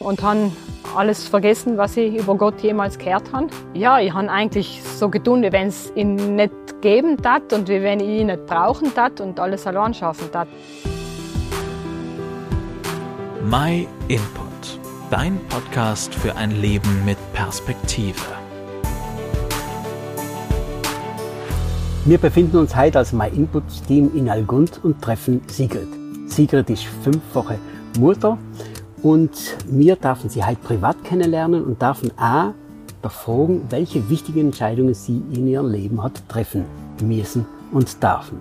und habe alles vergessen, was ich über Gott jemals gehört habe. Ja, ich habe eigentlich so getan, wie wenn es ihn nicht geben tat und wie wenn ich ihn nicht brauchen tat und alles allein schaffen tat. My Input, dein Podcast für ein Leben mit Perspektive. Wir befinden uns heute als My Input Team in Algund und treffen Sigrid. Sigrid ist fünffache Mutter und wir dürfen sie halt privat kennenlernen und dürfen auch befragen, welche wichtigen Entscheidungen sie in ihrem Leben hat treffen müssen und dürfen.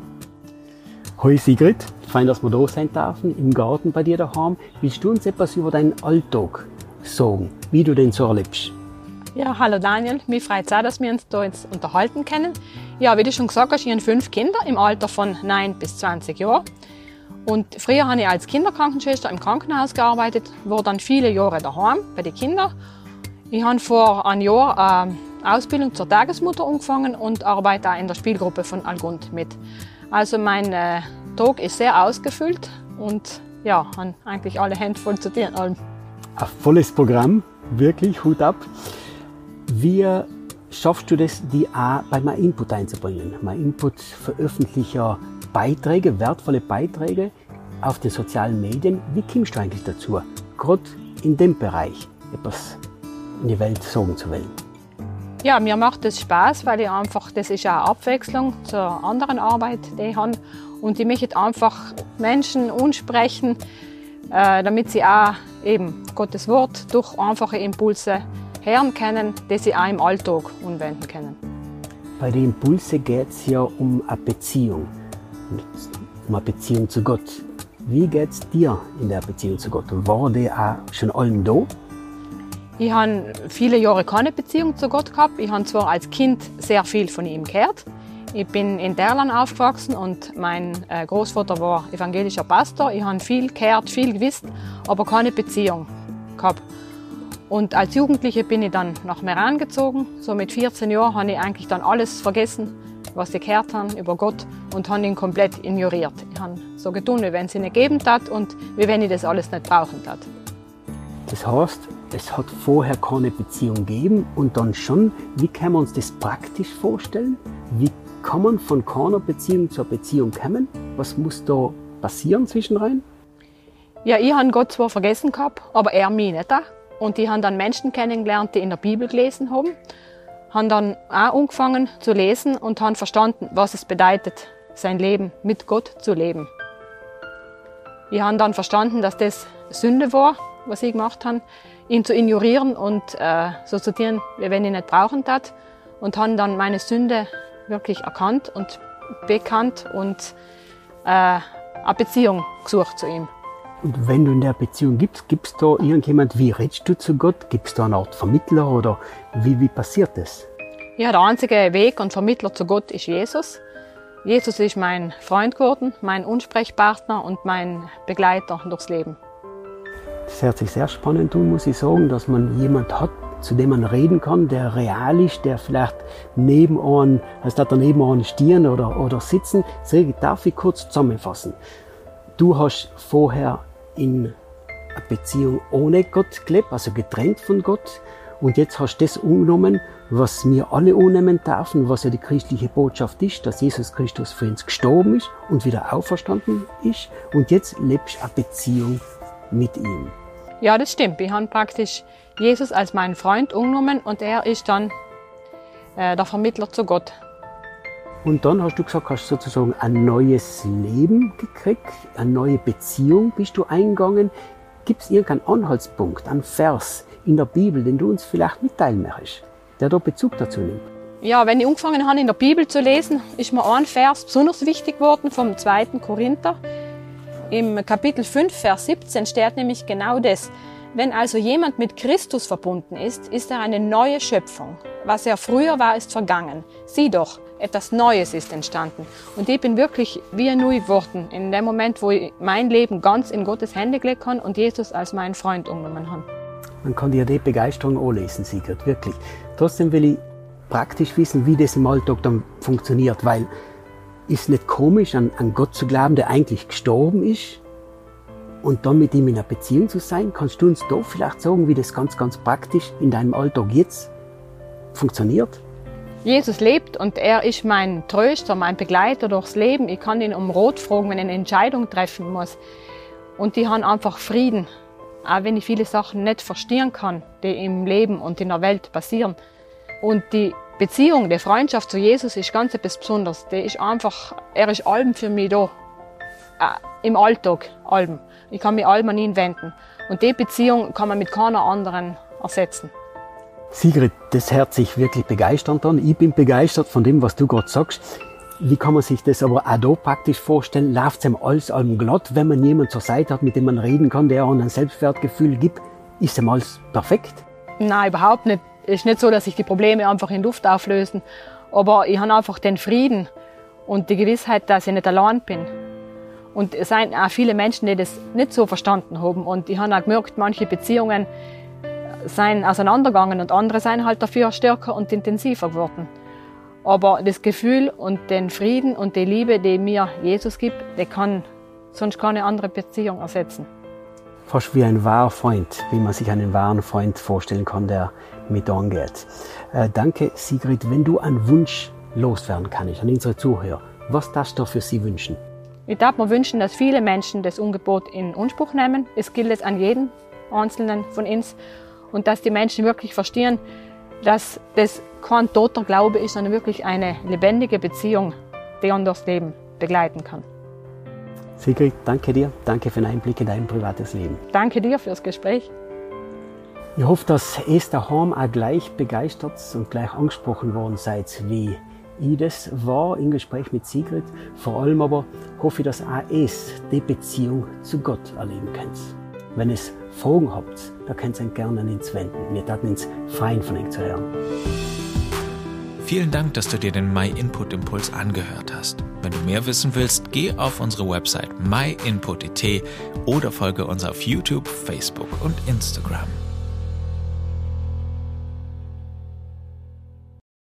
Hoi Sigrid, fein, dass wir da sein dürfen, im Garten bei dir daheim. Willst du uns etwas über deinen Alltag sagen, wie du den so erlebst? Ja, hallo Daniel, mich freut es auch, dass wir uns da jetzt unterhalten können. Ja, wie du schon gesagt hast, ich habe fünf Kinder im Alter von 9 bis 20 Jahren. Und früher habe ich als Kinderkrankenschwester im Krankenhaus gearbeitet, war dann viele Jahre daheim bei den Kindern. Ich habe vor einem Jahr eine Ausbildung zur Tagesmutter angefangen und arbeite auch in der Spielgruppe von Algund mit. Also mein äh, Tag ist sehr ausgefüllt und ja, habe eigentlich alle Hände voll zu tun. Ein volles Programm, wirklich, Hut ab. Wie schaffst du das, die auch bei My Input einzubringen? My Input veröffentlicht ja Beiträge, wertvolle Beiträge auf den sozialen Medien. Wie kommst du eigentlich dazu, gerade in dem Bereich etwas in die Welt sagen zu wollen? Ja, mir macht es Spaß, weil ich einfach, das ist auch Abwechslung zur anderen Arbeit, die ich habe. Und ich möchte einfach Menschen ansprechen, äh, damit sie auch eben Gottes Wort durch einfache Impulse hören können, die sie auch im Alltag anwenden können. Bei den Impulsen geht es ja um eine Beziehung um eine Beziehung zu Gott. Wie geht es dir in der Beziehung zu Gott? War die auch schon allen da? Ich habe viele Jahre keine Beziehung zu Gott gehabt. Ich habe zwar als Kind sehr viel von ihm gehört. Ich bin in Derlan aufgewachsen und mein äh, Großvater war evangelischer Pastor. Ich habe viel gehört, viel gewusst, aber keine Beziehung gehabt. Und als Jugendliche bin ich dann nach Meran gezogen. So mit 14 Jahren habe ich eigentlich dann alles vergessen, was ich gehört habe über Gott und habe ihn komplett ignoriert. Ich habe so getan, wie wenn es ihn nicht geben hat und wie wenn ich das alles nicht brauchen hat. Das heißt, es hat vorher keine Beziehung gegeben und dann schon. Wie kann man uns das praktisch vorstellen? Wie kann man von keiner Beziehung zur Beziehung kommen? Was muss da passieren zwischenrein? Ja, ich habe Gott zwar vergessen gehabt, aber er mich nicht. Und ich habe dann Menschen kennengelernt, die in der Bibel gelesen haben haben dann auch angefangen zu lesen und haben verstanden, was es bedeutet, sein Leben mit Gott zu leben. Wir haben dann verstanden, dass das Sünde war, was ich gemacht habe, ihn zu ignorieren und äh, so zu tun, wie wenn ich nicht brauchen tat. Und haben dann meine Sünde wirklich erkannt und bekannt und äh, eine Beziehung gesucht zu ihm. Und wenn du in der Beziehung gibst, gibt es da irgendjemand, wie redest du zu Gott? Gibt es da eine Art Vermittler oder wie, wie passiert das? Ja, der einzige Weg und Vermittler zu Gott ist Jesus. Jesus ist mein Freund geworden, mein Unsprechpartner und mein Begleiter durchs Leben. Das hört sich sehr spannend an, muss ich sagen, dass man jemand hat, zu dem man reden kann, der real ist, der vielleicht neben einem, als da neben einem stehen oder, oder sitzen. Deswegen darf ich kurz zusammenfassen. Du hast vorher in einer Beziehung ohne Gott gelebt, also getrennt von Gott. Und jetzt hast du das angenommen, was wir alle annehmen dürfen, was ja die christliche Botschaft ist, dass Jesus Christus für uns gestorben ist und wieder auferstanden ist. Und jetzt lebst du eine Beziehung mit ihm. Ja, das stimmt. Ich habe praktisch Jesus als meinen Freund angenommen und er ist dann äh, der Vermittler zu Gott. Und dann hast du gesagt, hast sozusagen ein neues Leben gekriegt, eine neue Beziehung bist du eingegangen. Gibt es irgendeinen Anhaltspunkt, einen Vers in der Bibel, den du uns vielleicht mitteilen möchtest, der da Bezug dazu nimmt? Ja, wenn ich angefangen habe, in der Bibel zu lesen, ist mir ein Vers besonders wichtig geworden vom 2. Korinther. Im Kapitel 5, Vers 17 steht nämlich genau das. Wenn also jemand mit Christus verbunden ist, ist er eine neue Schöpfung. Was er früher war, ist vergangen. Sieh doch, etwas Neues ist entstanden. Und ich bin wirklich wie neu geworden in dem Moment, wo ich mein Leben ganz in Gottes Hände gelegt habe und Jesus als meinen Freund umgenommen habe. Man kann dir die Begeisterung anlesen, Sigrid, wirklich. Trotzdem will ich praktisch wissen, wie das im Alltag dann funktioniert, weil ist nicht komisch, an, an Gott zu glauben, der eigentlich gestorben ist und dann mit ihm in einer Beziehung zu sein. Kannst du uns da vielleicht sagen, wie das ganz, ganz praktisch in deinem Alltag jetzt funktioniert? Jesus lebt und er ist mein Tröster, mein Begleiter durchs Leben. Ich kann ihn um Rot fragen, wenn ich eine Entscheidung treffen muss. Und die haben einfach Frieden, auch wenn ich viele Sachen nicht verstehen kann, die im Leben und in der Welt passieren. Und die Beziehung, die Freundschaft zu Jesus ist ganz etwas Besonderes. Die ist einfach, er ist allem für mich da. Äh, Im Alltag, allem. Ich kann mich allem an ihn wenden. Und die Beziehung kann man mit keiner anderen ersetzen. Sigrid, das hört sich wirklich begeisternd an. Ich bin begeistert von dem, was du gerade sagst. Wie kann man sich das aber auch da praktisch vorstellen? Läuft es ihm alles allem glatt, wenn man jemanden zur Seite hat, mit dem man reden kann, der auch ein Selbstwertgefühl gibt? Ist ihm alles perfekt? Nein, überhaupt nicht. Es ist nicht so, dass sich die Probleme einfach in Luft auflösen. Aber ich habe einfach den Frieden und die Gewissheit, dass ich nicht allein bin. Und es sind auch viele Menschen, die das nicht so verstanden haben. Und ich habe auch gemerkt, manche Beziehungen seien auseinandergegangen und andere seien halt dafür stärker und intensiver geworden. Aber das Gefühl und den Frieden und die Liebe, die mir Jesus gibt, die kann sonst keine andere Beziehung ersetzen. Fast wie ein wahrer Freund, wie man sich einen wahren Freund vorstellen kann, der mit angeht. Äh, danke, Sigrid. Wenn du einen Wunsch loswerden kannst an unsere Zuhörer, was darfst du für sie wünschen? Ich darf mir wünschen, dass viele Menschen das Angebot in Anspruch nehmen. Es gilt es an jeden Einzelnen von uns und dass die Menschen wirklich verstehen, dass das kein toter Glaube ist, sondern wirklich eine lebendige Beziehung, die uns das Leben begleiten kann. Sigrid, danke dir. Danke für den Einblick in dein privates Leben. Danke dir fürs Gespräch. Ich hoffe, dass es daheim auch gleich begeistert und gleich angesprochen worden seid, wie ich das war im Gespräch mit Sigrid. Vor allem aber hoffe ich, dass auch es die Beziehung zu Gott erleben könnt. Wenn es Fragen habt, da könnt ihr gerne an uns wenden. Wir taten uns freuen, von euch zu hören. Vielen Dank, dass du dir den My Input Impuls angehört hast. Wenn du mehr wissen willst, geh auf unsere Website myinput.it oder folge uns auf YouTube, Facebook und Instagram.